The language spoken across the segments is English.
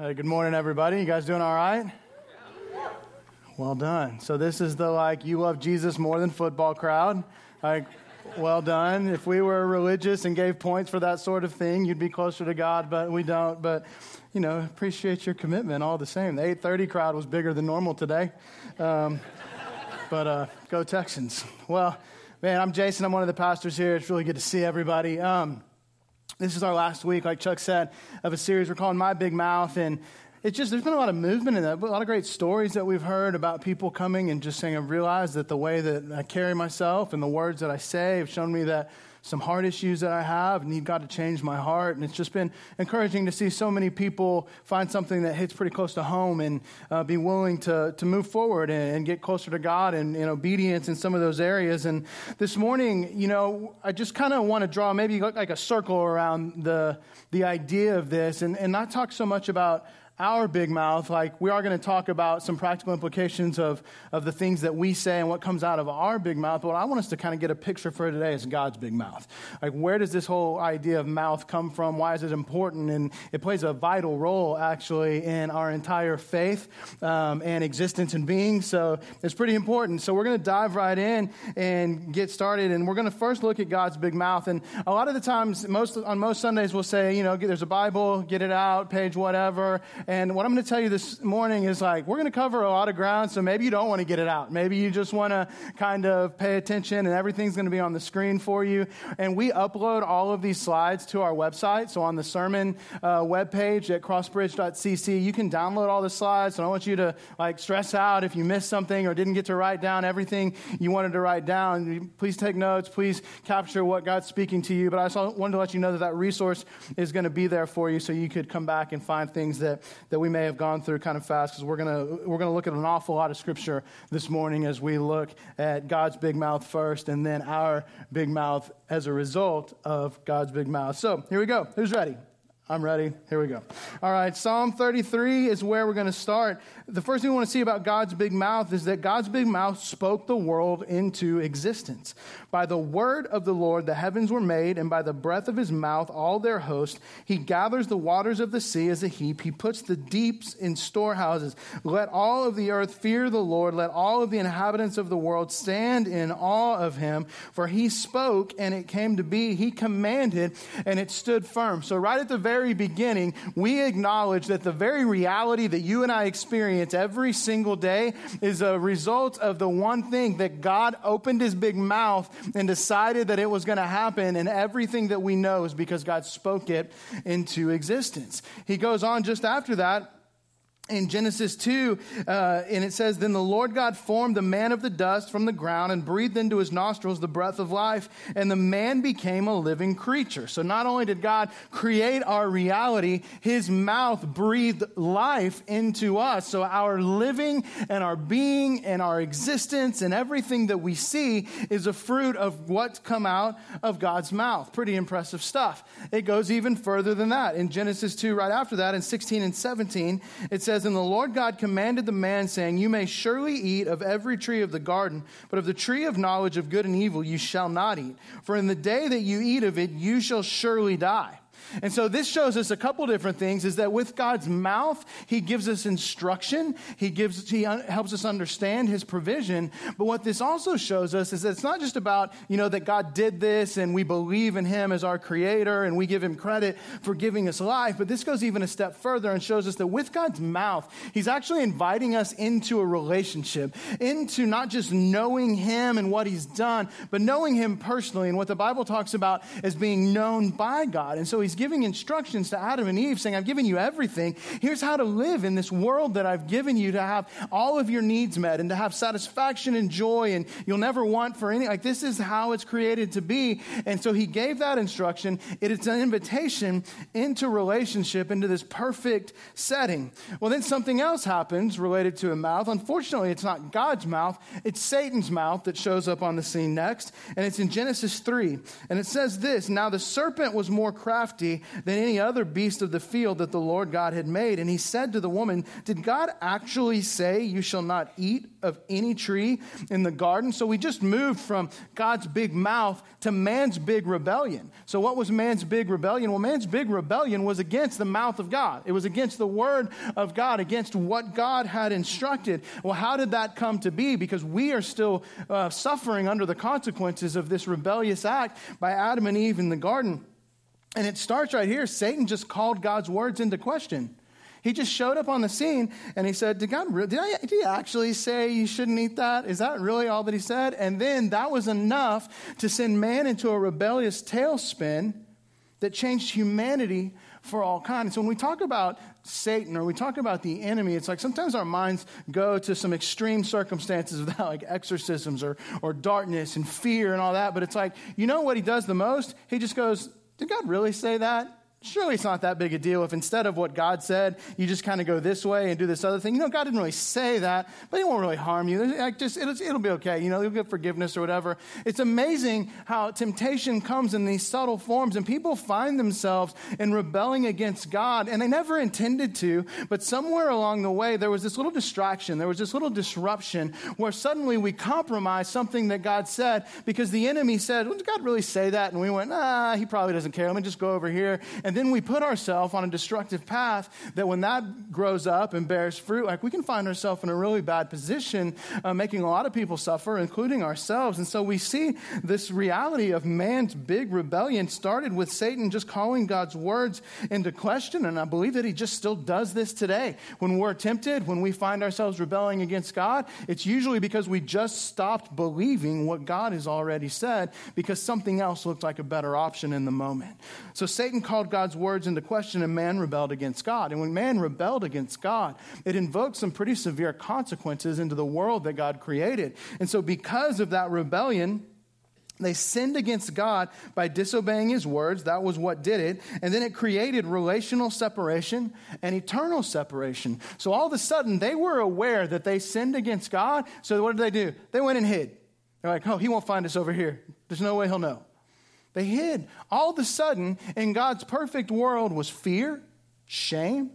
Hey, good morning, everybody. You guys doing all right? Well done. So this is the like you love Jesus more than football crowd. Like, well done. If we were religious and gave points for that sort of thing, you'd be closer to God, but we don't. But you know, appreciate your commitment all the same. The 8:30 crowd was bigger than normal today. Um, but uh, go Texans. Well, man, I'm Jason. I'm one of the pastors here. It's really good to see everybody. Um, this is our last week, like Chuck said, of a series we're calling My Big Mouth. And it's just, there's been a lot of movement in that, a lot of great stories that we've heard about people coming and just saying, I've realized that the way that I carry myself and the words that I say have shown me that some heart issues that I have, and need God to change my heart. And it's just been encouraging to see so many people find something that hits pretty close to home and uh, be willing to, to move forward and, and get closer to God and in obedience in some of those areas. And this morning, you know, I just kind of want to draw maybe like a circle around the, the idea of this and, and not talk so much about our big mouth, like we are going to talk about some practical implications of, of the things that we say and what comes out of our big mouth. But what I want us to kind of get a picture for today is God's big mouth. Like, where does this whole idea of mouth come from? Why is it important? And it plays a vital role, actually, in our entire faith um, and existence and being. So it's pretty important. So we're going to dive right in and get started. And we're going to first look at God's big mouth. And a lot of the times, most on most Sundays, we'll say, you know, there's a Bible, get it out, page whatever and what I'm going to tell you this morning is like, we're going to cover a lot of ground, so maybe you don't want to get it out. Maybe you just want to kind of pay attention and everything's going to be on the screen for you. And we upload all of these slides to our website. So on the sermon uh, webpage at crossbridge.cc, you can download all the slides. So I want you to like stress out if you missed something or didn't get to write down everything you wanted to write down. Please take notes. Please capture what God's speaking to you. But I just wanted to let you know that that resource is going to be there for you so you could come back and find things that that we may have gone through kind of fast because we're going to we're gonna look at an awful lot of scripture this morning as we look at God's big mouth first and then our big mouth as a result of God's big mouth. So here we go. Who's ready? I'm ready. Here we go. All right, Psalm 33 is where we're going to start. The first thing we want to see about God's big mouth is that God's big mouth spoke the world into existence. By the word of the Lord, the heavens were made, and by the breath of his mouth, all their host. He gathers the waters of the sea as a heap. He puts the deeps in storehouses. Let all of the earth fear the Lord. Let all of the inhabitants of the world stand in awe of him. For he spoke, and it came to be. He commanded, and it stood firm. So, right at the very very beginning, we acknowledge that the very reality that you and I experience every single day is a result of the one thing that God opened his big mouth and decided that it was going to happen. And everything that we know is because God spoke it into existence. He goes on just after that in Genesis 2, uh, and it says, Then the Lord God formed the man of the dust from the ground and breathed into his nostrils the breath of life, and the man became a living creature. So not only did God create our reality, his mouth breathed life into us. So our living and our being and our existence and everything that we see is a fruit of what's come out of God's mouth. Pretty impressive stuff. It goes even further than that. In Genesis 2, right after that, in 16 and 17, it says, says, And the Lord God commanded the man, saying, You may surely eat of every tree of the garden, but of the tree of knowledge of good and evil you shall not eat. For in the day that you eat of it, you shall surely die. And so this shows us a couple different things is that with God's mouth, he gives us instruction. He gives, he un- helps us understand his provision. But what this also shows us is that it's not just about, you know, that God did this and we believe in him as our creator and we give him credit for giving us life. But this goes even a step further and shows us that with God's mouth, he's actually inviting us into a relationship, into not just knowing him and what he's done, but knowing him personally and what the Bible talks about as being known by God. And so he's giving instructions to Adam and Eve, saying, I've given you everything. Here's how to live in this world that I've given you to have all of your needs met and to have satisfaction and joy, and you'll never want for any. Like, this is how it's created to be. And so he gave that instruction. It is an invitation into relationship, into this perfect setting. Well, then something else happens related to a mouth. Unfortunately, it's not God's mouth, it's Satan's mouth that shows up on the scene next. And it's in Genesis 3. And it says this Now the serpent was more crafty than any other beast of the field that the Lord God had made. And he said to the woman, Did God actually say you shall not eat of any tree in the garden? So we just moved from God's big mouth to man's big rebellion. So what was man's big rebellion? Well, man's big rebellion was against the mouth of God. It was against the word of God, against what God had instructed. Well, how did that come to be? Because we are still uh, suffering under the consequences of this rebellious act by Adam and Eve in the garden. And it starts right here. Satan just called God's words into question. He just showed up on the scene and he said, Did God did, I, did he actually say you shouldn't eat that? Is that really all that he said? And then that was enough to send man into a rebellious tailspin that changed humanity for all kinds. So when we talk about Satan or we talk about the enemy, it's like sometimes our minds go to some extreme circumstances that, like exorcisms or, or darkness and fear and all that. But it's like, you know what he does the most? He just goes, Did God really say that? Surely it's not that big a deal if instead of what God said, you just kind of go this way and do this other thing. You know, God didn't really say that, but He won't really harm you. Like just it'll, it'll be okay. You know, you'll get forgiveness or whatever. It's amazing how temptation comes in these subtle forms, and people find themselves in rebelling against God, and they never intended to. But somewhere along the way, there was this little distraction. There was this little disruption where suddenly we compromised something that God said because the enemy said, well, "Did God really say that?" And we went, "Ah, He probably doesn't care. Let me just go over here." And then we put ourselves on a destructive path that when that grows up and bears fruit, like we can find ourselves in a really bad position, uh, making a lot of people suffer, including ourselves. And so we see this reality of man's big rebellion started with Satan just calling God's words into question. And I believe that he just still does this today. When we're tempted, when we find ourselves rebelling against God, it's usually because we just stopped believing what God has already said because something else looked like a better option in the moment. So Satan called God's words into question, and man rebelled against God. And when man rebelled against God, it invoked some pretty severe consequences into the world that God created. And so, because of that rebellion, they sinned against God by disobeying his words. That was what did it. And then it created relational separation and eternal separation. So all of a sudden, they were aware that they sinned against God. So what did they do? They went and hid. They're like, oh, he won't find us over here. There's no way he'll know. They hid. All of a sudden, in God's perfect world was fear, shame,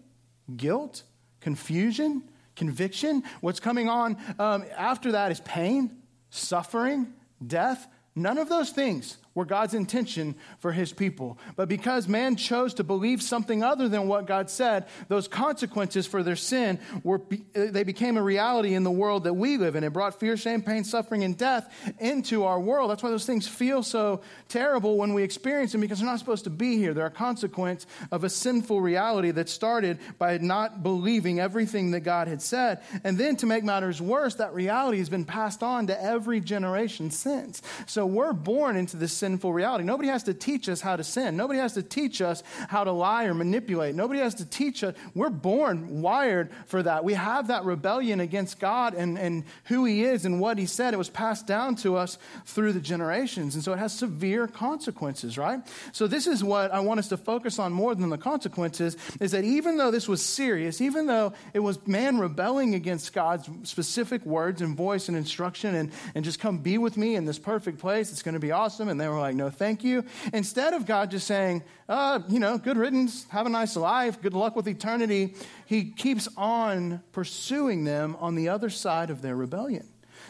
guilt, confusion, conviction. What's coming on um, after that is pain, suffering, death. None of those things were God's intention for his people. But because man chose to believe something other than what God said, those consequences for their sin were uh, they became a reality in the world that we live in. It brought fear, shame, pain, suffering, and death into our world. That's why those things feel so terrible when we experience them because they're not supposed to be here. They're a consequence of a sinful reality that started by not believing everything that God had said. And then to make matters worse, that reality has been passed on to every generation since. So we're born into this sinful reality. Nobody has to teach us how to sin. Nobody has to teach us how to lie or manipulate. Nobody has to teach us. We're born wired for that. We have that rebellion against God and, and who He is and what He said. It was passed down to us through the generations. And so it has severe consequences, right? So this is what I want us to focus on more than the consequences is that even though this was serious, even though it was man rebelling against God's specific words and voice and instruction and, and just come be with me in this perfect place, it's going to be awesome. And they were like, no, thank you. Instead of God just saying, uh, you know, good riddance, have a nice life, good luck with eternity, he keeps on pursuing them on the other side of their rebellion.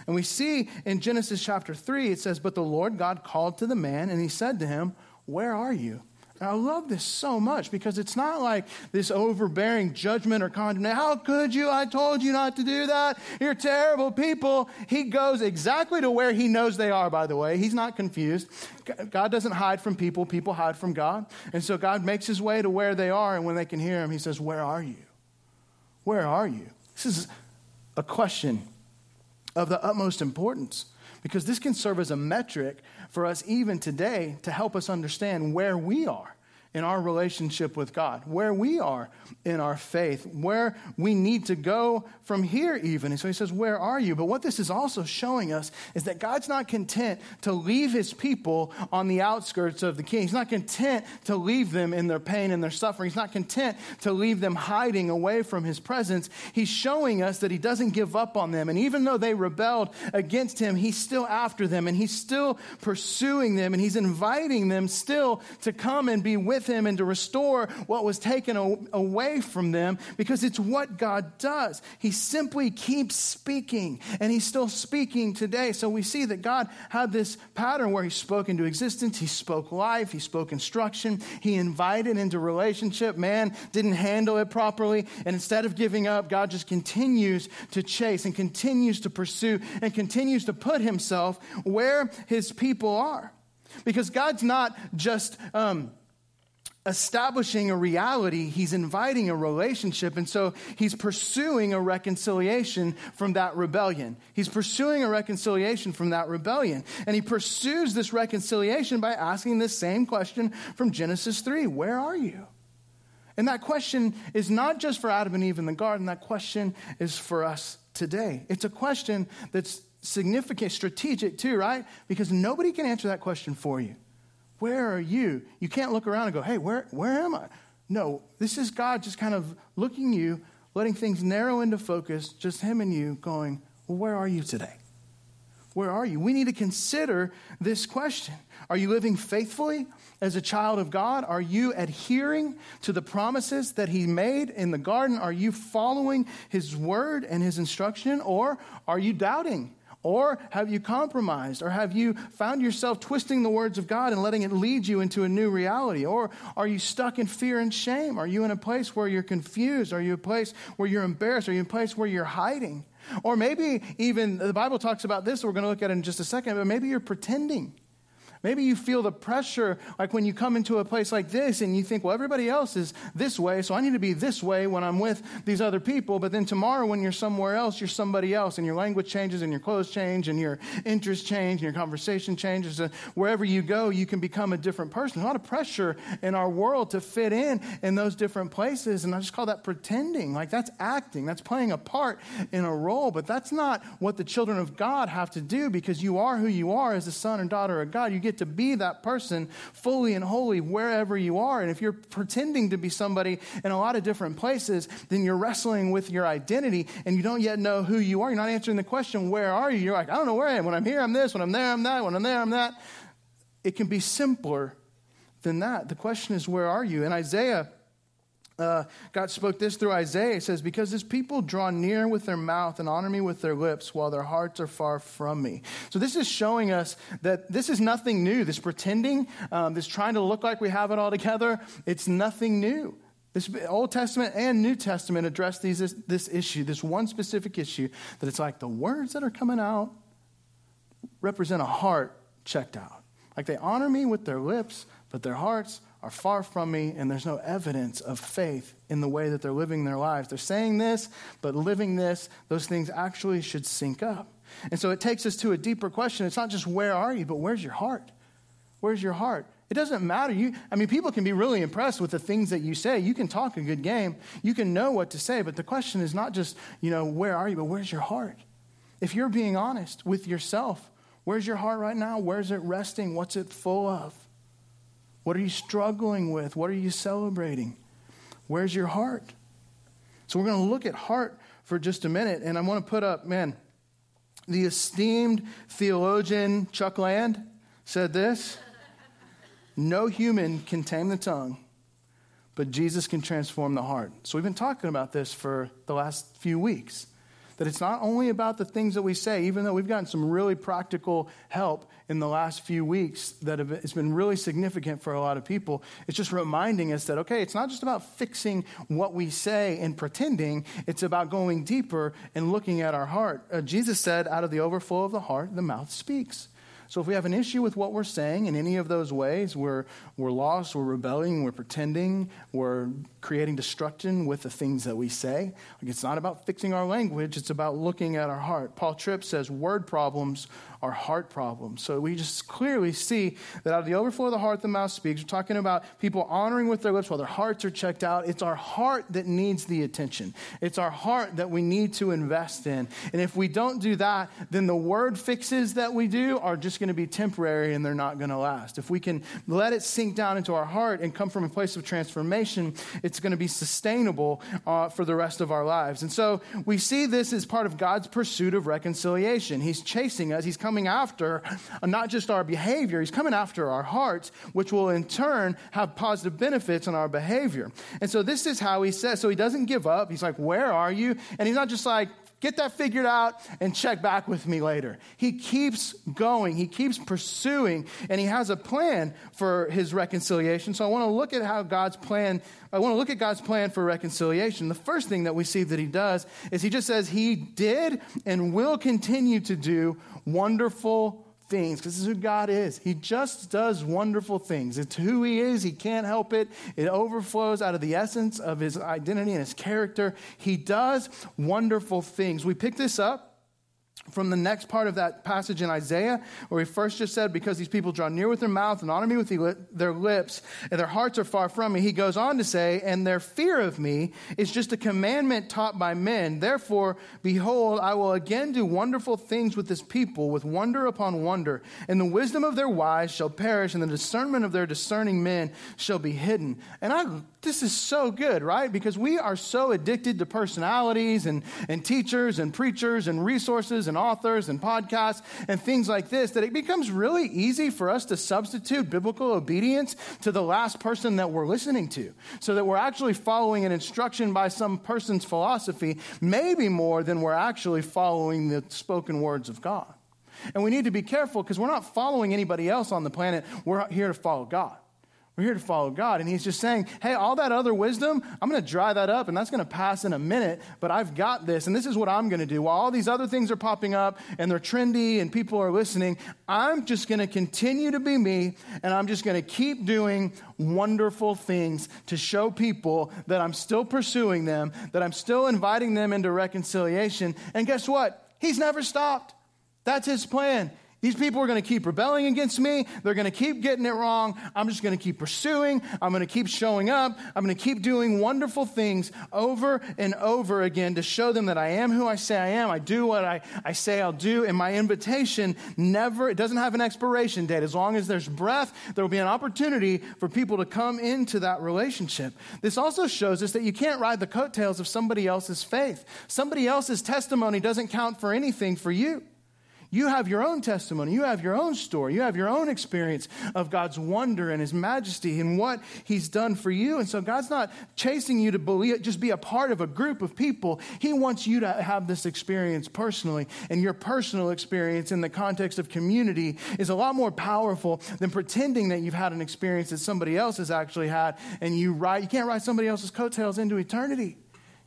And we see in Genesis chapter 3, it says, But the Lord God called to the man, and he said to him, Where are you? I love this so much because it's not like this overbearing judgment or condemnation. How could you? I told you not to do that. You're terrible people. He goes exactly to where he knows they are, by the way. He's not confused. God doesn't hide from people, people hide from God. And so God makes his way to where they are, and when they can hear him, he says, Where are you? Where are you? This is a question of the utmost importance because this can serve as a metric for us even today to help us understand where we are in our relationship with God, where we are in our faith, where we need to go from here, even. And so he says, Where are you? But what this is also showing us is that God's not content to leave his people on the outskirts of the king. He's not content to leave them in their pain and their suffering. He's not content to leave them hiding away from his presence. He's showing us that he doesn't give up on them. And even though they rebelled against him, he's still after them and he's still pursuing them and he's inviting them still to come and be with with him and to restore what was taken away from them because it's what God does. He simply keeps speaking and he's still speaking today. So we see that God had this pattern where he spoke into existence, he spoke life, he spoke instruction, he invited into relationship. Man didn't handle it properly. And instead of giving up, God just continues to chase and continues to pursue and continues to put himself where his people are. Because God's not just. Um, establishing a reality, he's inviting a relationship. And so he's pursuing a reconciliation from that rebellion. He's pursuing a reconciliation from that rebellion. And he pursues this reconciliation by asking this same question from Genesis 3 Where are you? And that question is not just for Adam and Eve in the garden, that question is for us today. It's a question that's significant, strategic too, right? Because nobody can answer that question for you. Where are you? You can't look around and go, hey, where, where am I? No, this is God just kind of looking you, letting things narrow into focus, just Him and you going, well, where are you today? Where are you? We need to consider this question. Are you living faithfully as a child of God? Are you adhering to the promises that He made in the garden? Are you following His word and His instruction? Or are you doubting? Or have you compromised? Or have you found yourself twisting the words of God and letting it lead you into a new reality? Or are you stuck in fear and shame? Are you in a place where you're confused? Are you in a place where you're embarrassed? Are you in a place where you're hiding? Or maybe even the Bible talks about this, we're going to look at it in just a second, but maybe you're pretending. Maybe you feel the pressure like when you come into a place like this and you think, well, everybody else is this way, so I need to be this way when I'm with these other people. But then tomorrow, when you're somewhere else, you're somebody else, and your language changes, and your clothes change, and your interests change, and your conversation changes. And wherever you go, you can become a different person. There's a lot of pressure in our world to fit in in those different places. And I just call that pretending. Like that's acting, that's playing a part in a role. But that's not what the children of God have to do because you are who you are as a son and daughter of God. You get to be that person fully and wholly wherever you are. And if you're pretending to be somebody in a lot of different places, then you're wrestling with your identity and you don't yet know who you are. You're not answering the question, Where are you? You're like, I don't know where I am. When I'm here, I'm this. When I'm there, I'm that. When I'm there, I'm that. It can be simpler than that. The question is, Where are you? And Isaiah uh, God spoke this through Isaiah. He says, Because his people draw near with their mouth and honor me with their lips, while their hearts are far from me. So, this is showing us that this is nothing new. This pretending, um, this trying to look like we have it all together, it's nothing new. This Old Testament and New Testament address these, this, this issue, this one specific issue, that it's like the words that are coming out represent a heart checked out. Like they honor me with their lips, but their hearts are far from me, and there's no evidence of faith in the way that they're living their lives. They're saying this, but living this, those things actually should sync up. And so it takes us to a deeper question. It's not just where are you, but where's your heart? Where's your heart? It doesn't matter. You, I mean, people can be really impressed with the things that you say. You can talk a good game. You can know what to say. But the question is not just, you know, where are you, but where's your heart? If you're being honest with yourself, where's your heart right now? Where's it resting? What's it full of? What are you struggling with? What are you celebrating? Where's your heart? So we're going to look at heart for just a minute, and I want to put up, man, the esteemed theologian Chuck Land said this No human can tame the tongue, but Jesus can transform the heart. So we've been talking about this for the last few weeks. That it's not only about the things that we say, even though we've gotten some really practical help in the last few weeks that have, it's been really significant for a lot of people. It's just reminding us that, okay, it's not just about fixing what we say and pretending, it's about going deeper and looking at our heart. Uh, Jesus said, out of the overflow of the heart, the mouth speaks. So if we have an issue with what we're saying in any of those ways, we're, we're lost, we're rebelling, we're pretending, we're creating destruction with the things that we say. Like it's not about fixing our language, it's about looking at our heart. Paul Tripp says word problems are heart problems. So we just clearly see that out of the overflow of the heart, the mouth speaks. We're talking about people honoring with their lips while their hearts are checked out. It's our heart that needs the attention, it's our heart that we need to invest in. And if we don't do that, then the word fixes that we do are just going to be temporary and they're not going to last. If we can let it sink down into our heart and come from a place of transformation, it's going to be sustainable uh, for the rest of our lives. And so we see this as part of God's pursuit of reconciliation. He's chasing us, He's coming coming after uh, not just our behavior, he's coming after our hearts, which will in turn have positive benefits on our behavior. And so this is how he says, so he doesn't give up. He's like, Where are you? And he's not just like, Get that figured out and check back with me later. He keeps going, he keeps pursuing, and he has a plan for his reconciliation. So I want to look at how God's plan, I want to look at God's plan for reconciliation. The first thing that we see that he does is he just says he did and will continue to do wonderful things because this is who God is. He just does wonderful things. It's who He is. He can't help it. It overflows out of the essence of His identity and His character. He does wonderful things. We pick this up from the next part of that passage in Isaiah, where he first just said, Because these people draw near with their mouth and honor me with their lips, and their hearts are far from me, he goes on to say, And their fear of me is just a commandment taught by men. Therefore, behold, I will again do wonderful things with this people, with wonder upon wonder. And the wisdom of their wise shall perish, and the discernment of their discerning men shall be hidden. And I this is so good, right? Because we are so addicted to personalities and, and teachers and preachers and resources and authors and podcasts and things like this that it becomes really easy for us to substitute biblical obedience to the last person that we're listening to. So that we're actually following an instruction by some person's philosophy, maybe more than we're actually following the spoken words of God. And we need to be careful because we're not following anybody else on the planet. We're here to follow God. We're here to follow God. And he's just saying, hey, all that other wisdom, I'm going to dry that up and that's going to pass in a minute, but I've got this. And this is what I'm going to do. While all these other things are popping up and they're trendy and people are listening, I'm just going to continue to be me and I'm just going to keep doing wonderful things to show people that I'm still pursuing them, that I'm still inviting them into reconciliation. And guess what? He's never stopped. That's his plan. These people are going to keep rebelling against me. They're going to keep getting it wrong. I'm just going to keep pursuing. I'm going to keep showing up. I'm going to keep doing wonderful things over and over again to show them that I am who I say I am. I do what I, I say I'll do. And my invitation never, it doesn't have an expiration date. As long as there's breath, there will be an opportunity for people to come into that relationship. This also shows us that you can't ride the coattails of somebody else's faith. Somebody else's testimony doesn't count for anything for you. You have your own testimony. You have your own story. You have your own experience of God's wonder and His majesty and what He's done for you. And so God's not chasing you to believe, just be a part of a group of people. He wants you to have this experience personally. And your personal experience in the context of community is a lot more powerful than pretending that you've had an experience that somebody else has actually had. And you ride, you can't write somebody else's coattails into eternity.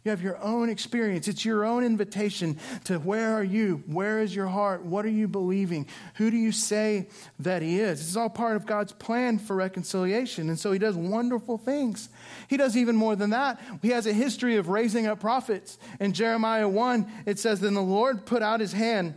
You have your own experience. It's your own invitation to where are you? Where is your heart? What are you believing? Who do you say that He is? This is all part of God's plan for reconciliation. And so He does wonderful things. He does even more than that. He has a history of raising up prophets. In Jeremiah 1, it says, Then the Lord put out His hand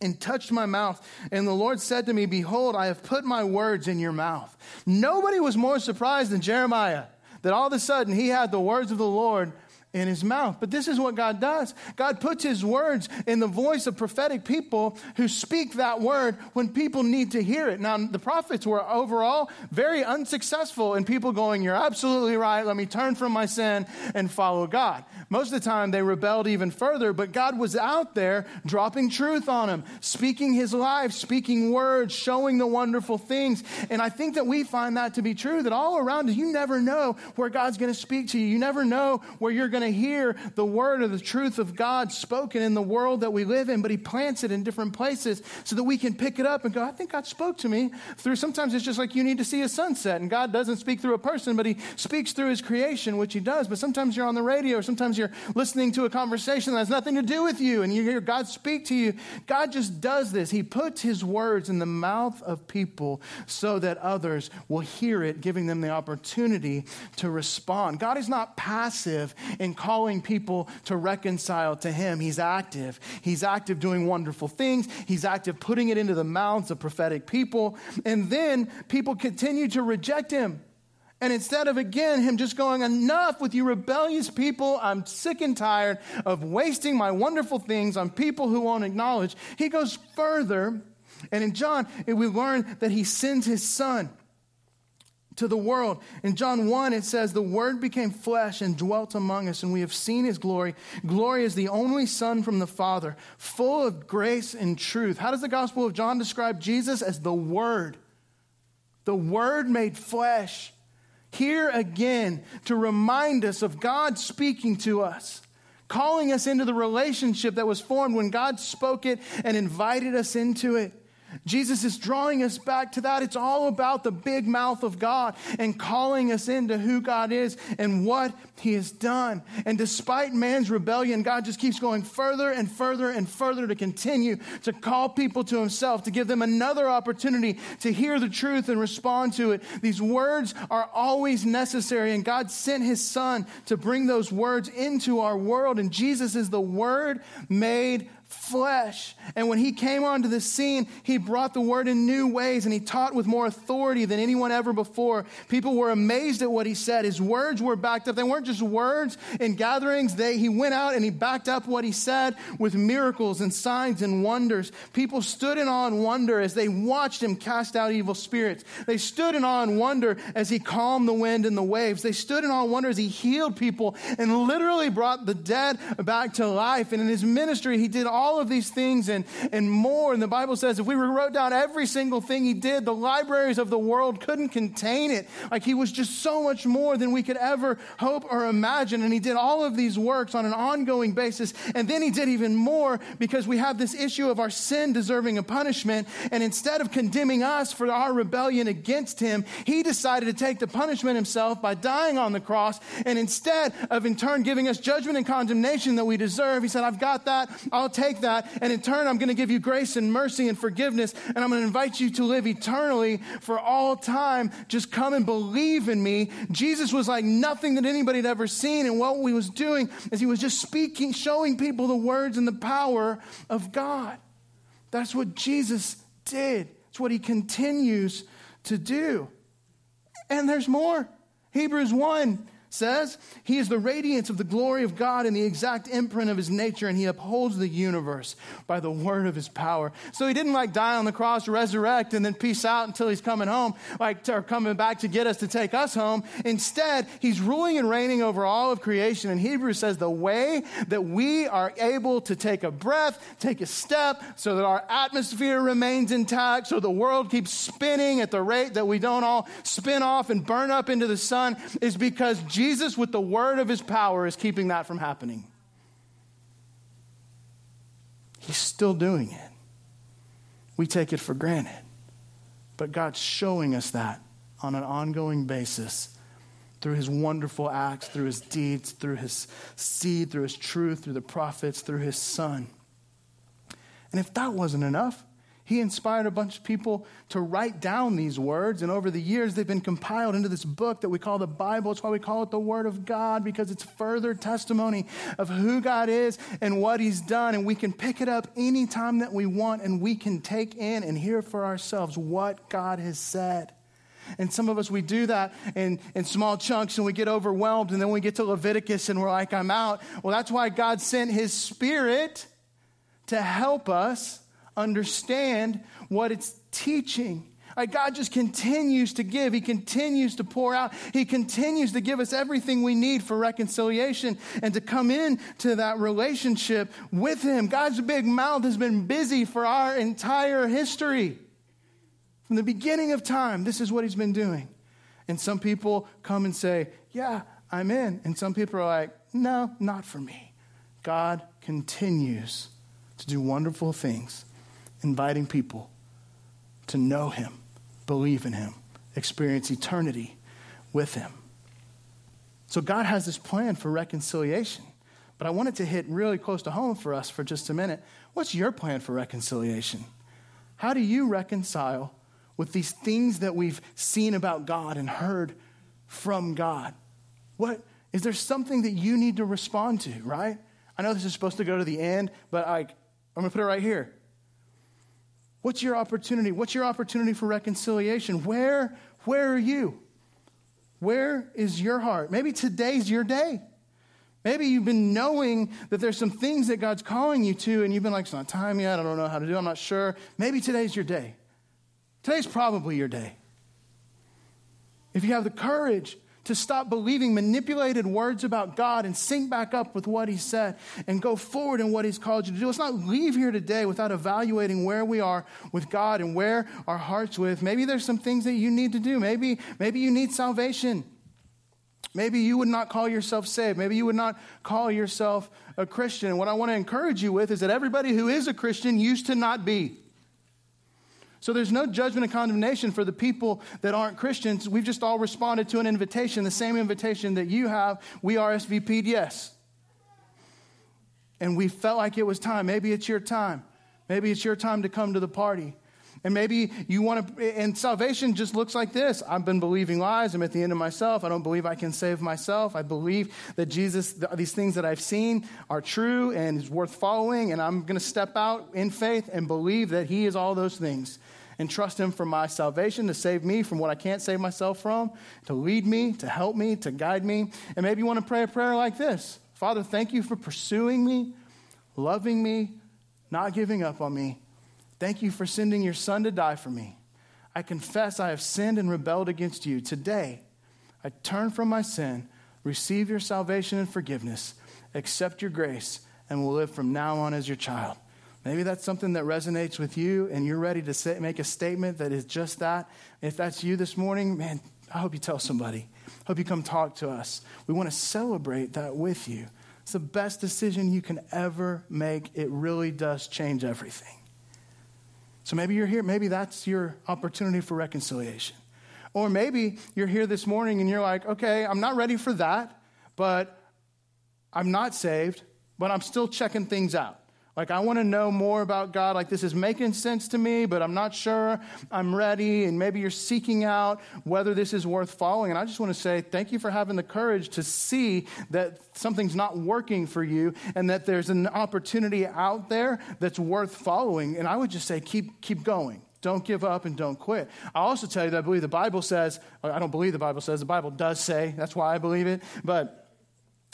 and touched my mouth. And the Lord said to me, Behold, I have put my words in your mouth. Nobody was more surprised than Jeremiah that all of a sudden he had the words of the Lord in his mouth. But this is what God does God puts his words in the voice of prophetic people who speak that word when people need to hear it. Now, the prophets were overall very unsuccessful in people going, You're absolutely right. Let me turn from my sin and follow God. Most of the time, they rebelled even further, but God was out there dropping truth on them, speaking his life, speaking words, showing the wonderful things. And I think that we find that to be true that all around us, you never know where God's going to speak to you. You never know where you're going to hear the word or the truth of God spoken in the world that we live in, but He plants it in different places so that we can pick it up and go, I think God spoke to me through. Sometimes it's just like you need to see a sunset, and God doesn't speak through a person, but He speaks through His creation, which He does. But sometimes you're on the radio, or sometimes you're listening to a conversation that has nothing to do with you, and you hear God speak to you. God just does this. He puts His words in the mouth of people so that others will hear it, giving them the opportunity to respond. God is not passive in calling people to reconcile to Him. He's active. He's active doing wonderful things. He's active putting it into the mouths of prophetic people. And then people continue to reject Him. And instead of again him just going, Enough with you rebellious people, I'm sick and tired of wasting my wonderful things on people who won't acknowledge, he goes further. And in John, we learn that he sends his son to the world. In John 1, it says, The Word became flesh and dwelt among us, and we have seen his glory. Glory is the only Son from the Father, full of grace and truth. How does the Gospel of John describe Jesus? As the Word. The Word made flesh. Here again to remind us of God speaking to us calling us into the relationship that was formed when God spoke it and invited us into it. Jesus is drawing us back to that. It's all about the big mouth of God and calling us into who God is and what He has done. And despite man's rebellion, God just keeps going further and further and further to continue to call people to Himself, to give them another opportunity to hear the truth and respond to it. These words are always necessary, and God sent His Son to bring those words into our world. And Jesus is the Word made flesh. And when he came onto the scene, he brought the word in new ways and he taught with more authority than anyone ever before. People were amazed at what he said. His words were backed up. They weren't just words in gatherings. They, he went out and he backed up what he said with miracles and signs and wonders. People stood in awe and wonder as they watched him cast out evil spirits. They stood in awe and wonder as he calmed the wind and the waves. They stood in awe and wonder as he healed people and literally brought the dead back to life. And in his ministry, he did all of these things and, and more. And the Bible says if we wrote down every single thing he did, the libraries of the world couldn't contain it. Like he was just so much more than we could ever hope or imagine. And he did all of these works on an ongoing basis. And then he did even more because we have this issue of our sin deserving a punishment. And instead of condemning us for our rebellion against him, he decided to take the punishment himself by dying on the cross. And instead of in turn giving us judgment and condemnation that we deserve, he said, I've got that. I'll take take that, and in turn, I'm going to give you grace and mercy and forgiveness, and I'm going to invite you to live eternally for all time. Just come and believe in me. Jesus was like nothing that anybody had ever seen, and what he was doing is he was just speaking, showing people the words and the power of God. That's what Jesus did. It's what he continues to do. And there's more. Hebrews 1 says he is the radiance of the glory of God and the exact imprint of his nature, and he upholds the universe by the word of his power. So he didn't like die on the cross, resurrect, and then peace out until he's coming home, like or coming back to get us to take us home. Instead, he's ruling and reigning over all of creation. And Hebrews says the way that we are able to take a breath, take a step, so that our atmosphere remains intact, so the world keeps spinning at the rate that we don't all spin off and burn up into the sun, is because Jesus Jesus, with the word of his power, is keeping that from happening. He's still doing it. We take it for granted. But God's showing us that on an ongoing basis through his wonderful acts, through his deeds, through his seed, through his truth, through the prophets, through his son. And if that wasn't enough, he inspired a bunch of people to write down these words, and over the years, they've been compiled into this book that we call the Bible. It's why we call it the Word of God, because it's further testimony of who God is and what He's done. And we can pick it up anytime that we want, and we can take in and hear for ourselves what God has said. And some of us, we do that in, in small chunks and we get overwhelmed. And then we get to Leviticus and we're like, I'm out. Well, that's why God sent His Spirit to help us understand what it's teaching. Like God just continues to give. He continues to pour out. He continues to give us everything we need for reconciliation and to come into that relationship with Him. God's big mouth has been busy for our entire history. From the beginning of time, this is what He's been doing. And some people come and say, Yeah, I'm in. And some people are like, No, not for me. God continues to do wonderful things inviting people to know Him, believe in Him, experience eternity with Him. So God has this plan for reconciliation. But I wanted to hit really close to home for us for just a minute. What's your plan for reconciliation? How do you reconcile with these things that we've seen about God and heard from God? What is there something that you need to respond to, right? I know this is supposed to go to the end, but I, I'm going to put it right here. What's your opportunity? What's your opportunity for reconciliation? Where, where are you? Where is your heart? Maybe today's your day. Maybe you've been knowing that there's some things that God's calling you to, and you've been like, it's not time yet. I don't know how to do it. I'm not sure. Maybe today's your day. Today's probably your day. if you have the courage to stop believing manipulated words about God and sync back up with what He said and go forward in what He's called you to do. Let's not leave here today without evaluating where we are with God and where our heart's with. Maybe there's some things that you need to do. Maybe, maybe you need salvation. Maybe you would not call yourself saved. Maybe you would not call yourself a Christian. And what I want to encourage you with is that everybody who is a Christian used to not be. So there's no judgment and condemnation for the people that aren't Christians. We've just all responded to an invitation, the same invitation that you have. We RSVP'd yes. And we felt like it was time. Maybe it's your time. Maybe it's your time to come to the party. And maybe you want to, and salvation just looks like this. I've been believing lies. I'm at the end of myself. I don't believe I can save myself. I believe that Jesus, these things that I've seen are true and is worth following. And I'm going to step out in faith and believe that He is all those things and trust Him for my salvation, to save me from what I can't save myself from, to lead me, to help me, to guide me. And maybe you want to pray a prayer like this Father, thank you for pursuing me, loving me, not giving up on me. Thank you for sending your Son to die for me. I confess I have sinned and rebelled against you. Today, I turn from my sin, receive your salvation and forgiveness, accept your grace, and will live from now on as your child. Maybe that's something that resonates with you and you're ready to say, make a statement that is just that. If that's you this morning, man, I hope you tell somebody. Hope you come talk to us. We want to celebrate that with you. It's the best decision you can ever make. It really does change everything. So maybe you're here, maybe that's your opportunity for reconciliation. Or maybe you're here this morning and you're like, okay, I'm not ready for that, but I'm not saved, but I'm still checking things out. Like, I want to know more about God. Like, this is making sense to me, but I'm not sure I'm ready. And maybe you're seeking out whether this is worth following. And I just want to say thank you for having the courage to see that something's not working for you and that there's an opportunity out there that's worth following. And I would just say keep, keep going. Don't give up and don't quit. i also tell you that I believe the Bible says, I don't believe the Bible says, the Bible does say, that's why I believe it, but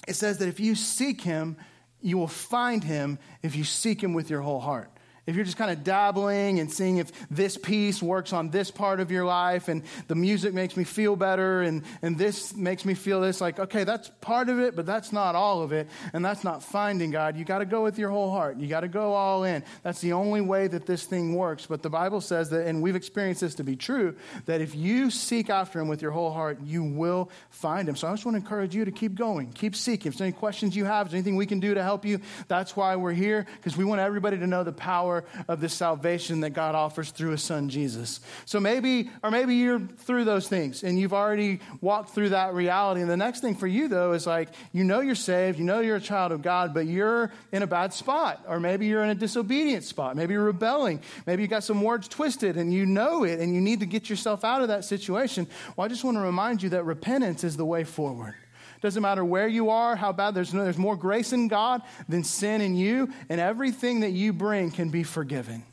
it says that if you seek Him, you will find him if you seek him with your whole heart if you're just kind of dabbling and seeing if this piece works on this part of your life and the music makes me feel better and, and this makes me feel this, like, okay, that's part of it, but that's not all of it. And that's not finding God. You got to go with your whole heart. You got to go all in. That's the only way that this thing works. But the Bible says that, and we've experienced this to be true, that if you seek after Him with your whole heart, you will find Him. So I just want to encourage you to keep going, keep seeking. If there's any questions you have, if there's anything we can do to help you, that's why we're here, because we want everybody to know the power power of the salvation that God offers through his son Jesus. So maybe, or maybe you're through those things and you've already walked through that reality. And the next thing for you, though, is like, you know you're saved, you know you're a child of God, but you're in a bad spot. Or maybe you're in a disobedient spot. Maybe you're rebelling. Maybe you got some words twisted and you know it and you need to get yourself out of that situation. Well, I just want to remind you that repentance is the way forward. Doesn't matter where you are, how bad, there's, no, there's more grace in God than sin in you, and everything that you bring can be forgiven.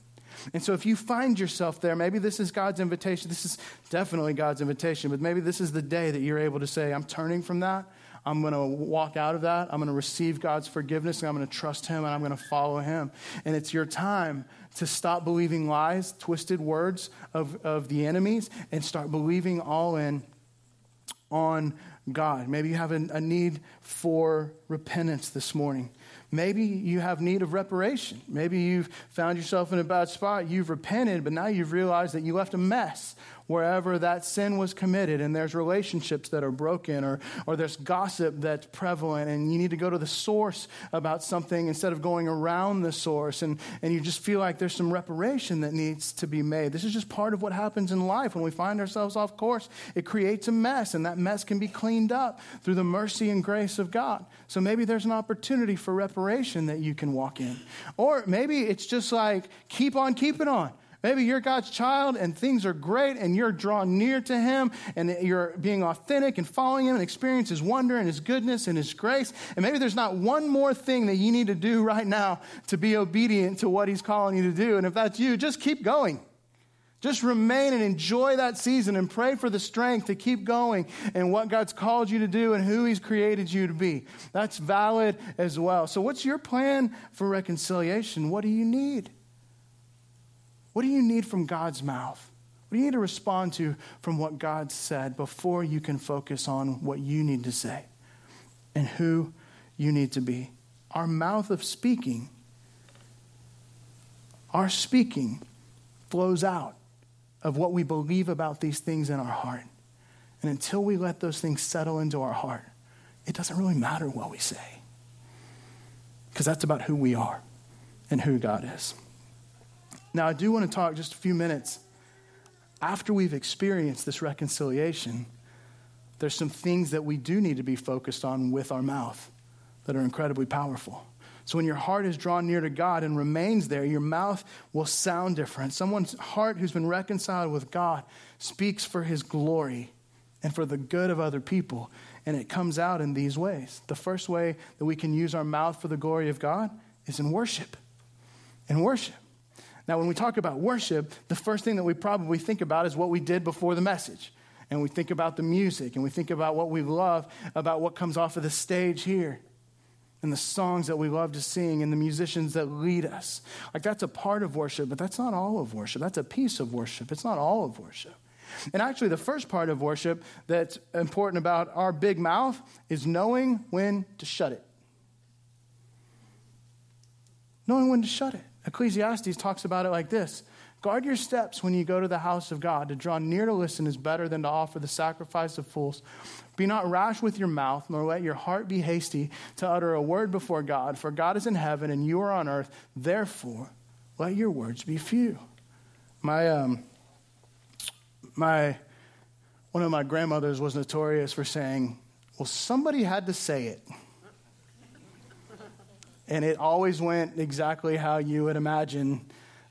And so, if you find yourself there, maybe this is God's invitation. This is definitely God's invitation, but maybe this is the day that you're able to say, I'm turning from that. I'm going to walk out of that. I'm going to receive God's forgiveness, and I'm going to trust Him, and I'm going to follow Him. And it's your time to stop believing lies, twisted words of, of the enemies, and start believing all in on God. Maybe you have a, a, need for repentance this morning. Maybe you have need of reparation. Maybe you've found yourself in a bad spot. You've repented, but now you've realized that you left a mess wherever that sin was committed, and there's relationships that are broken, or, or there's gossip that's prevalent, and you need to go to the source about something instead of going around the source, and, and you just feel like there's some reparation that needs to be made. This is just part of what happens in life when we find ourselves off course. It creates a mess, and that mess can be cleaned up through the mercy and grace of God. So maybe there's an opportunity for reparation that you can walk in. Or maybe it's just like, keep on keeping on. Maybe you're God's child and things are great and you're drawn near to Him and you're being authentic and following Him and experience His wonder and His goodness and His grace. And maybe there's not one more thing that you need to do right now to be obedient to what He's calling you to do. And if that's you, just keep going. Just remain and enjoy that season and pray for the strength to keep going and what God's called you to do and who He's created you to be. That's valid as well. So, what's your plan for reconciliation? What do you need? What do you need from God's mouth? What do you need to respond to from what God said before you can focus on what you need to say and who you need to be? Our mouth of speaking, our speaking flows out of what we believe about these things in our heart. And until we let those things settle into our heart, it doesn't really matter what we say. Because that's about who we are and who God is. Now, I do want to talk just a few minutes after we've experienced this reconciliation. There's some things that we do need to be focused on with our mouth that are incredibly powerful. So when your heart is drawn near to God and remains there, your mouth will sound different. Someone's heart who's been reconciled with God speaks for his glory and for the good of other people. And it comes out in these ways. The first way that we can use our mouth for the glory of God is in worship. In worship. Now, when we talk about worship, the first thing that we probably think about is what we did before the message. And we think about the music and we think about what we love about what comes off of the stage here and the songs that we love to sing and the musicians that lead us. Like that's a part of worship, but that's not all of worship. That's a piece of worship. It's not all of worship. And actually, the first part of worship that's important about our big mouth is knowing when to shut it. Knowing when to shut it. Ecclesiastes talks about it like this Guard your steps when you go to the house of God. To draw near to listen is better than to offer the sacrifice of fools. Be not rash with your mouth, nor let your heart be hasty to utter a word before God. For God is in heaven and you are on earth. Therefore, let your words be few. My, um, my, one of my grandmothers was notorious for saying, Well, somebody had to say it. And it always went exactly how you would imagine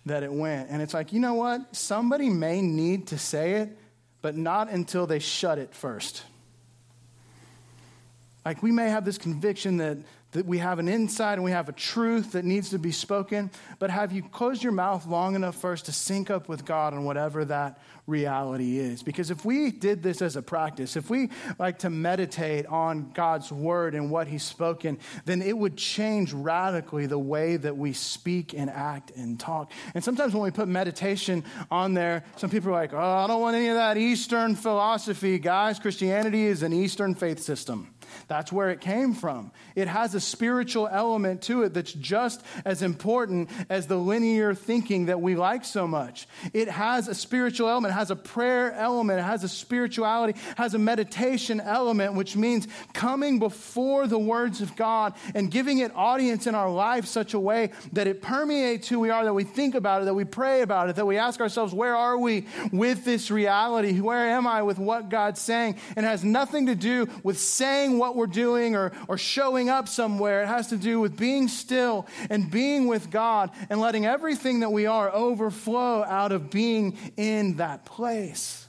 that it went. And it's like, you know what? Somebody may need to say it, but not until they shut it first. Like we may have this conviction that, that we have an insight and we have a truth that needs to be spoken, but have you closed your mouth long enough first to sync up with God on whatever that reality is. Because if we did this as a practice, if we like to meditate on God's word and what he's spoken, then it would change radically the way that we speak and act and talk. And sometimes when we put meditation on there, some people are like, oh, I don't want any of that Eastern philosophy, guys. Christianity is an Eastern faith system. That's where it came from. It has a spiritual element to it that's just as important as the linear thinking that we like so much. It has a spiritual element has a prayer element, it has a spirituality, has a meditation element, which means coming before the words of God and giving it audience in our life such a way that it permeates who we are, that we think about it, that we pray about it, that we ask ourselves, where are we with this reality? Where am I with what God's saying? And has nothing to do with saying what we're doing or, or showing up somewhere. It has to do with being still and being with God and letting everything that we are overflow out of being in that place.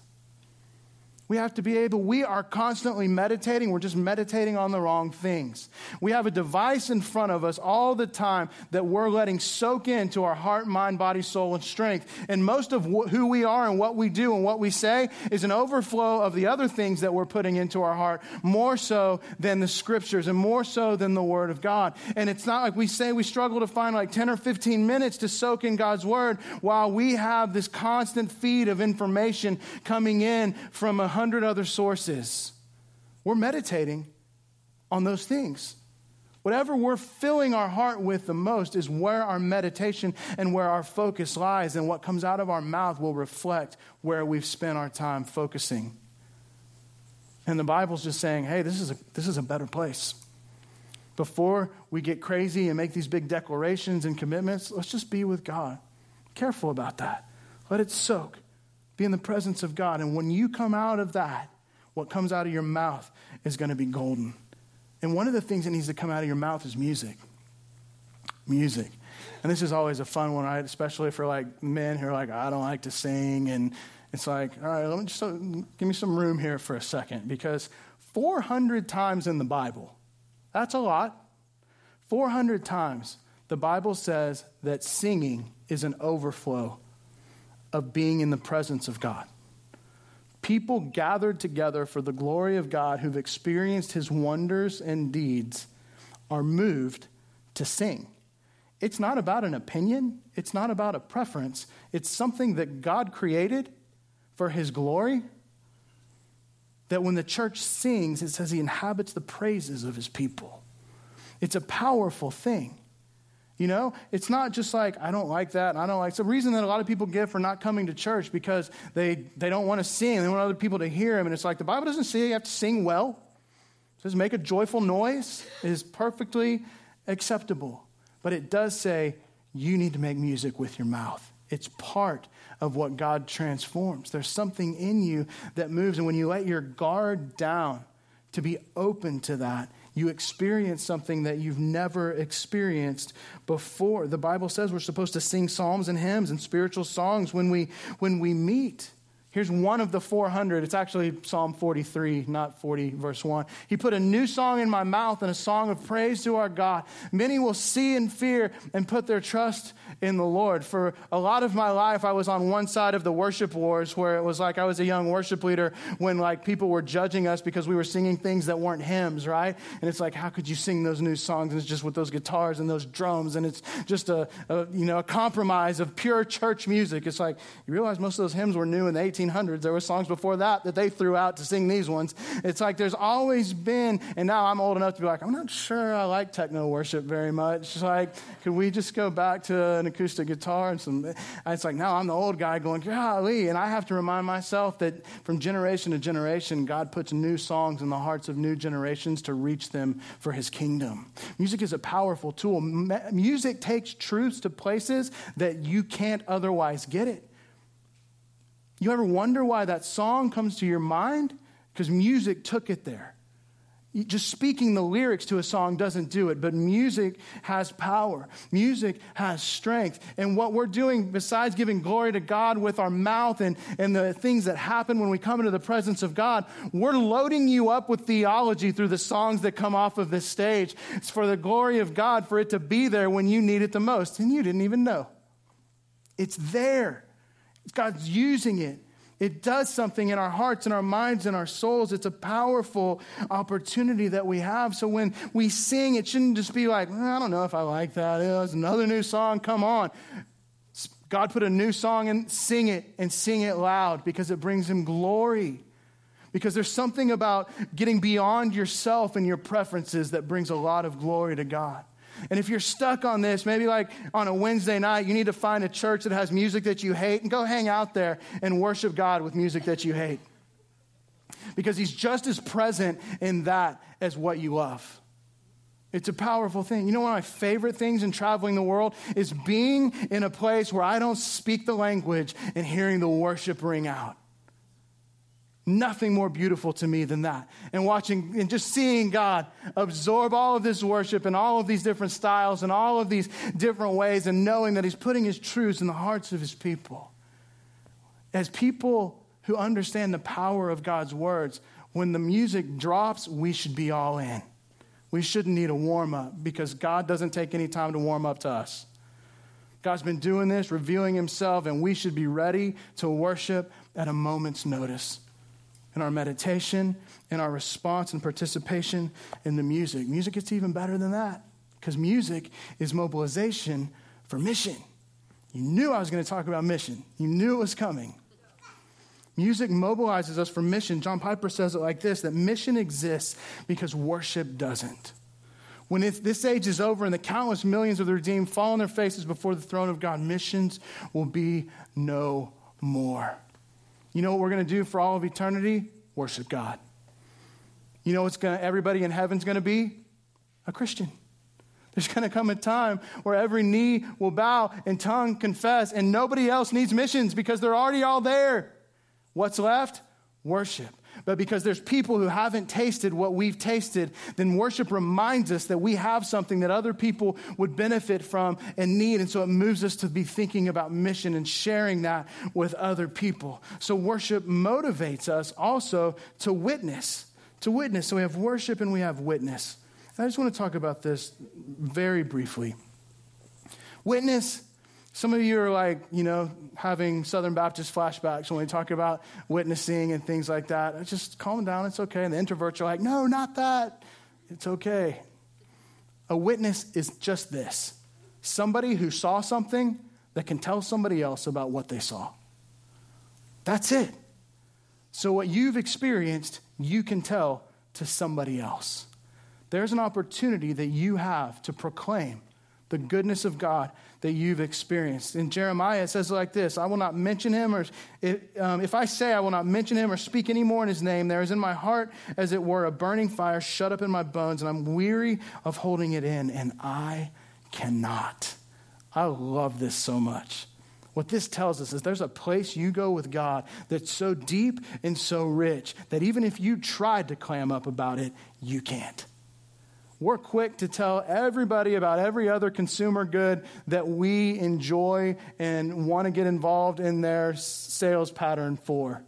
We have to be able, we are constantly meditating. We're just meditating on the wrong things. We have a device in front of us all the time that we're letting soak into our heart, mind, body, soul, and strength. And most of wh- who we are and what we do and what we say is an overflow of the other things that we're putting into our heart, more so than the scriptures and more so than the word of God. And it's not like we say we struggle to find like 10 or 15 minutes to soak in God's word while we have this constant feed of information coming in from a hundred other sources. We're meditating on those things. Whatever we're filling our heart with the most is where our meditation and where our focus lies, and what comes out of our mouth will reflect where we've spent our time focusing. And the Bible's just saying, hey, this is a, this is a better place. Before we get crazy and make these big declarations and commitments, let's just be with God. Careful about that. Let it soak. Be in the presence of God. And when you come out of that, what comes out of your mouth is going to be golden. And one of the things that needs to come out of your mouth is music. Music. And this is always a fun one, right? Especially for like men who are like, I don't like to sing. And it's like, all right, let me just uh, give me some room here for a second. Because 400 times in the Bible, that's a lot. 400 times, the Bible says that singing is an overflow of being in the presence of God. People gathered together for the glory of God who've experienced his wonders and deeds are moved to sing. It's not about an opinion, it's not about a preference. It's something that God created for his glory, that when the church sings, it says he inhabits the praises of his people. It's a powerful thing. You know, it's not just like, I don't like that, I don't like. It's the reason that a lot of people give for not coming to church because they, they don't want to sing. They want other people to hear them. And it's like, the Bible doesn't say you have to sing well. It says make a joyful noise it is perfectly acceptable. But it does say you need to make music with your mouth. It's part of what God transforms. There's something in you that moves. And when you let your guard down to be open to that, you experience something that you've never experienced before. The Bible says we're supposed to sing psalms and hymns and spiritual songs when we, when we meet. Here's one of the 400. It's actually Psalm 43, not 40, verse 1. He put a new song in my mouth and a song of praise to our God. Many will see and fear and put their trust in the Lord. For a lot of my life, I was on one side of the worship wars where it was like I was a young worship leader when like people were judging us because we were singing things that weren't hymns, right? And it's like, how could you sing those new songs? And it's just with those guitars and those drums. And it's just a, a you know, a compromise of pure church music. It's like, you realize most of those hymns were new in the 1800s 1800s. There were songs before that that they threw out to sing these ones. It's like there's always been, and now I'm old enough to be like, I'm not sure I like techno worship very much. It's like, could we just go back to an acoustic guitar and some? It's like now I'm the old guy going, golly, and I have to remind myself that from generation to generation, God puts new songs in the hearts of new generations to reach them for His kingdom. Music is a powerful tool. Music takes truths to places that you can't otherwise get it. You ever wonder why that song comes to your mind? Because music took it there. Just speaking the lyrics to a song doesn't do it, but music has power. Music has strength. And what we're doing, besides giving glory to God with our mouth and, and the things that happen when we come into the presence of God, we're loading you up with theology through the songs that come off of this stage. It's for the glory of God, for it to be there when you need it the most. And you didn't even know. It's there. God's using it. It does something in our hearts and our minds and our souls. It's a powerful opportunity that we have. So when we sing, it shouldn't just be like, I don't know if I like that. It's another new song. Come on. God put a new song and sing it and sing it loud because it brings him glory. Because there's something about getting beyond yourself and your preferences that brings a lot of glory to God. And if you're stuck on this, maybe like on a Wednesday night, you need to find a church that has music that you hate and go hang out there and worship God with music that you hate. Because He's just as present in that as what you love. It's a powerful thing. You know, one of my favorite things in traveling the world is being in a place where I don't speak the language and hearing the worship ring out. Nothing more beautiful to me than that. And watching and just seeing God absorb all of this worship and all of these different styles and all of these different ways and knowing that He's putting His truths in the hearts of His people. As people who understand the power of God's words, when the music drops, we should be all in. We shouldn't need a warm up because God doesn't take any time to warm up to us. God's been doing this, revealing Himself, and we should be ready to worship at a moment's notice in our meditation, in our response and participation in the music. Music gets even better than that because music is mobilization for mission. You knew I was going to talk about mission, you knew it was coming. Music mobilizes us for mission. John Piper says it like this that mission exists because worship doesn't. When this age is over and the countless millions of the redeemed fall on their faces before the throne of God, missions will be no more. You know what we're going to do for all of eternity? Worship God. You know what's going to, everybody in heaven's going to be? A Christian. There's going to come a time where every knee will bow and tongue confess, and nobody else needs missions because they're already all there. What's left? Worship. But because there's people who haven't tasted what we've tasted, then worship reminds us that we have something that other people would benefit from and need. And so it moves us to be thinking about mission and sharing that with other people. So worship motivates us also to witness, to witness. So we have worship and we have witness. And I just want to talk about this very briefly. Witness some of you are like, you know, having Southern Baptist flashbacks when we talk about witnessing and things like that. Just calm down, it's okay. And the introverts are like, no, not that. It's okay. A witness is just this somebody who saw something that can tell somebody else about what they saw. That's it. So, what you've experienced, you can tell to somebody else. There's an opportunity that you have to proclaim the goodness of God that you've experienced. In Jeremiah, it says like this I will not mention him, or if, um, if I say I will not mention him or speak any more in his name, there is in my heart, as it were, a burning fire shut up in my bones, and I'm weary of holding it in, and I cannot. I love this so much. What this tells us is there's a place you go with God that's so deep and so rich that even if you tried to clam up about it, you can't. We're quick to tell everybody about every other consumer good that we enjoy and want to get involved in their sales pattern for.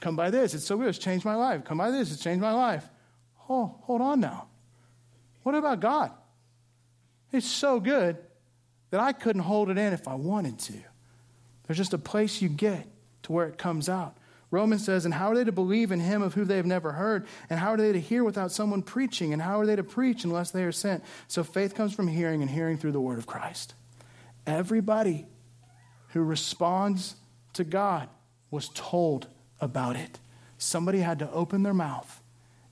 Come buy this, it's so good, it's changed my life. Come buy this, it's changed my life. Oh, hold on now. What about God? It's so good that I couldn't hold it in if I wanted to. There's just a place you get to where it comes out. Romans says, And how are they to believe in him of whom they have never heard? And how are they to hear without someone preaching? And how are they to preach unless they are sent? So faith comes from hearing, and hearing through the word of Christ. Everybody who responds to God was told about it. Somebody had to open their mouth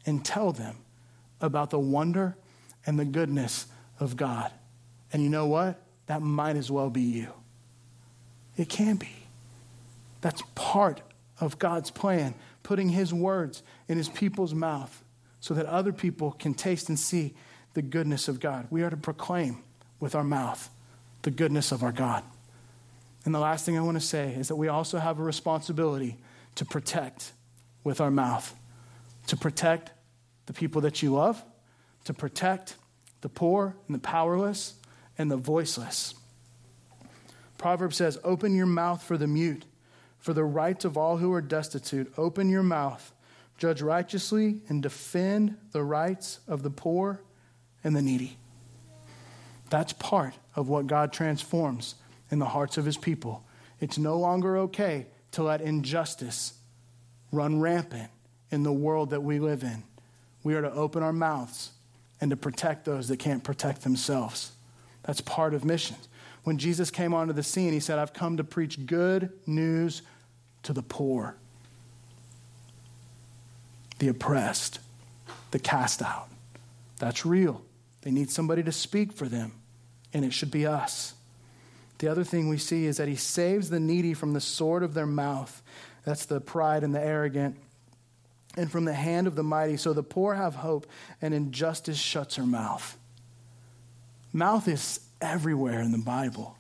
and tell them about the wonder and the goodness of God. And you know what? That might as well be you. It can be. That's part of God's plan, putting His words in His people's mouth so that other people can taste and see the goodness of God. We are to proclaim with our mouth the goodness of our God. And the last thing I want to say is that we also have a responsibility to protect with our mouth, to protect the people that you love, to protect the poor and the powerless and the voiceless. Proverbs says, Open your mouth for the mute for the rights of all who are destitute. Open your mouth, judge righteously, and defend the rights of the poor and the needy. That's part of what God transforms in the hearts of his people. It's no longer okay to let injustice run rampant in the world that we live in. We are to open our mouths and to protect those that can't protect themselves. That's part of missions. When Jesus came onto the scene, he said, I've come to preach good news to the poor, the oppressed, the cast out. That's real. They need somebody to speak for them, and it should be us. The other thing we see is that he saves the needy from the sword of their mouth. That's the pride and the arrogant. And from the hand of the mighty. So the poor have hope, and injustice shuts her mouth. Mouth is everywhere in the Bible.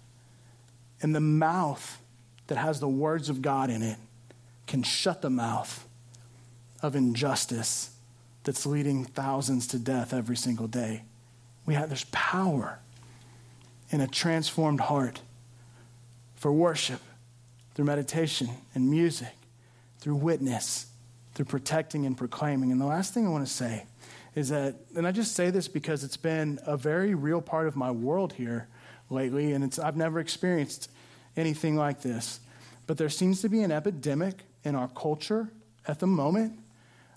And the mouth that has the words of God in it can shut the mouth of injustice that's leading thousands to death every single day. We have, there's power in a transformed heart for worship, through meditation and music, through witness, through protecting and proclaiming. And the last thing I want to say is that, and I just say this because it's been a very real part of my world here lately, and it's, I've never experienced anything like this. But there seems to be an epidemic in our culture at the moment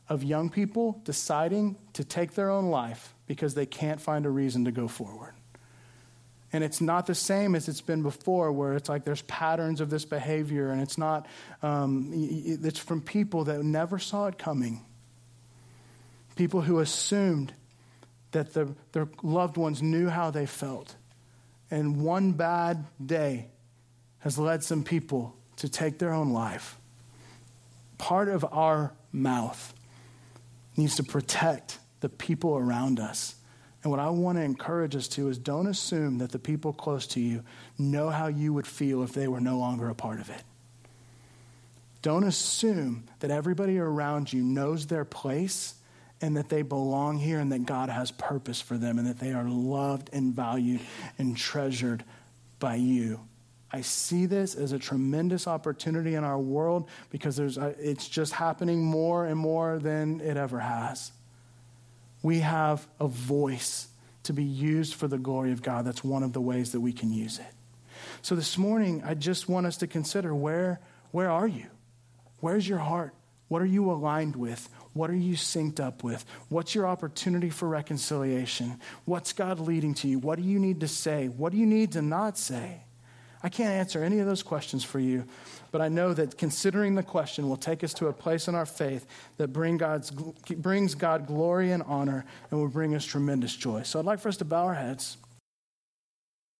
of young people deciding to take their own life because they can't find a reason to go forward. And it's not the same as it's been before, where it's like there's patterns of this behavior, and it's not, um, it's from people that never saw it coming people who assumed that the, their loved ones knew how they felt. And one bad day has led some people to take their own life. Part of our mouth needs to protect the people around us. And what I want to encourage us to is don't assume that the people close to you know how you would feel if they were no longer a part of it. Don't assume that everybody around you knows their place and that they belong here and that God has purpose for them and that they are loved and valued and treasured by you. I see this as a tremendous opportunity in our world because there's a, it's just happening more and more than it ever has. We have a voice to be used for the glory of God. That's one of the ways that we can use it. So this morning, I just want us to consider where, where are you? Where's your heart? What are you aligned with? What are you synced up with? What's your opportunity for reconciliation? What's God leading to you? What do you need to say? What do you need to not say? I can't answer any of those questions for you, but I know that considering the question will take us to a place in our faith that bring God's, brings God glory and honor and will bring us tremendous joy. So I'd like for us to bow our heads.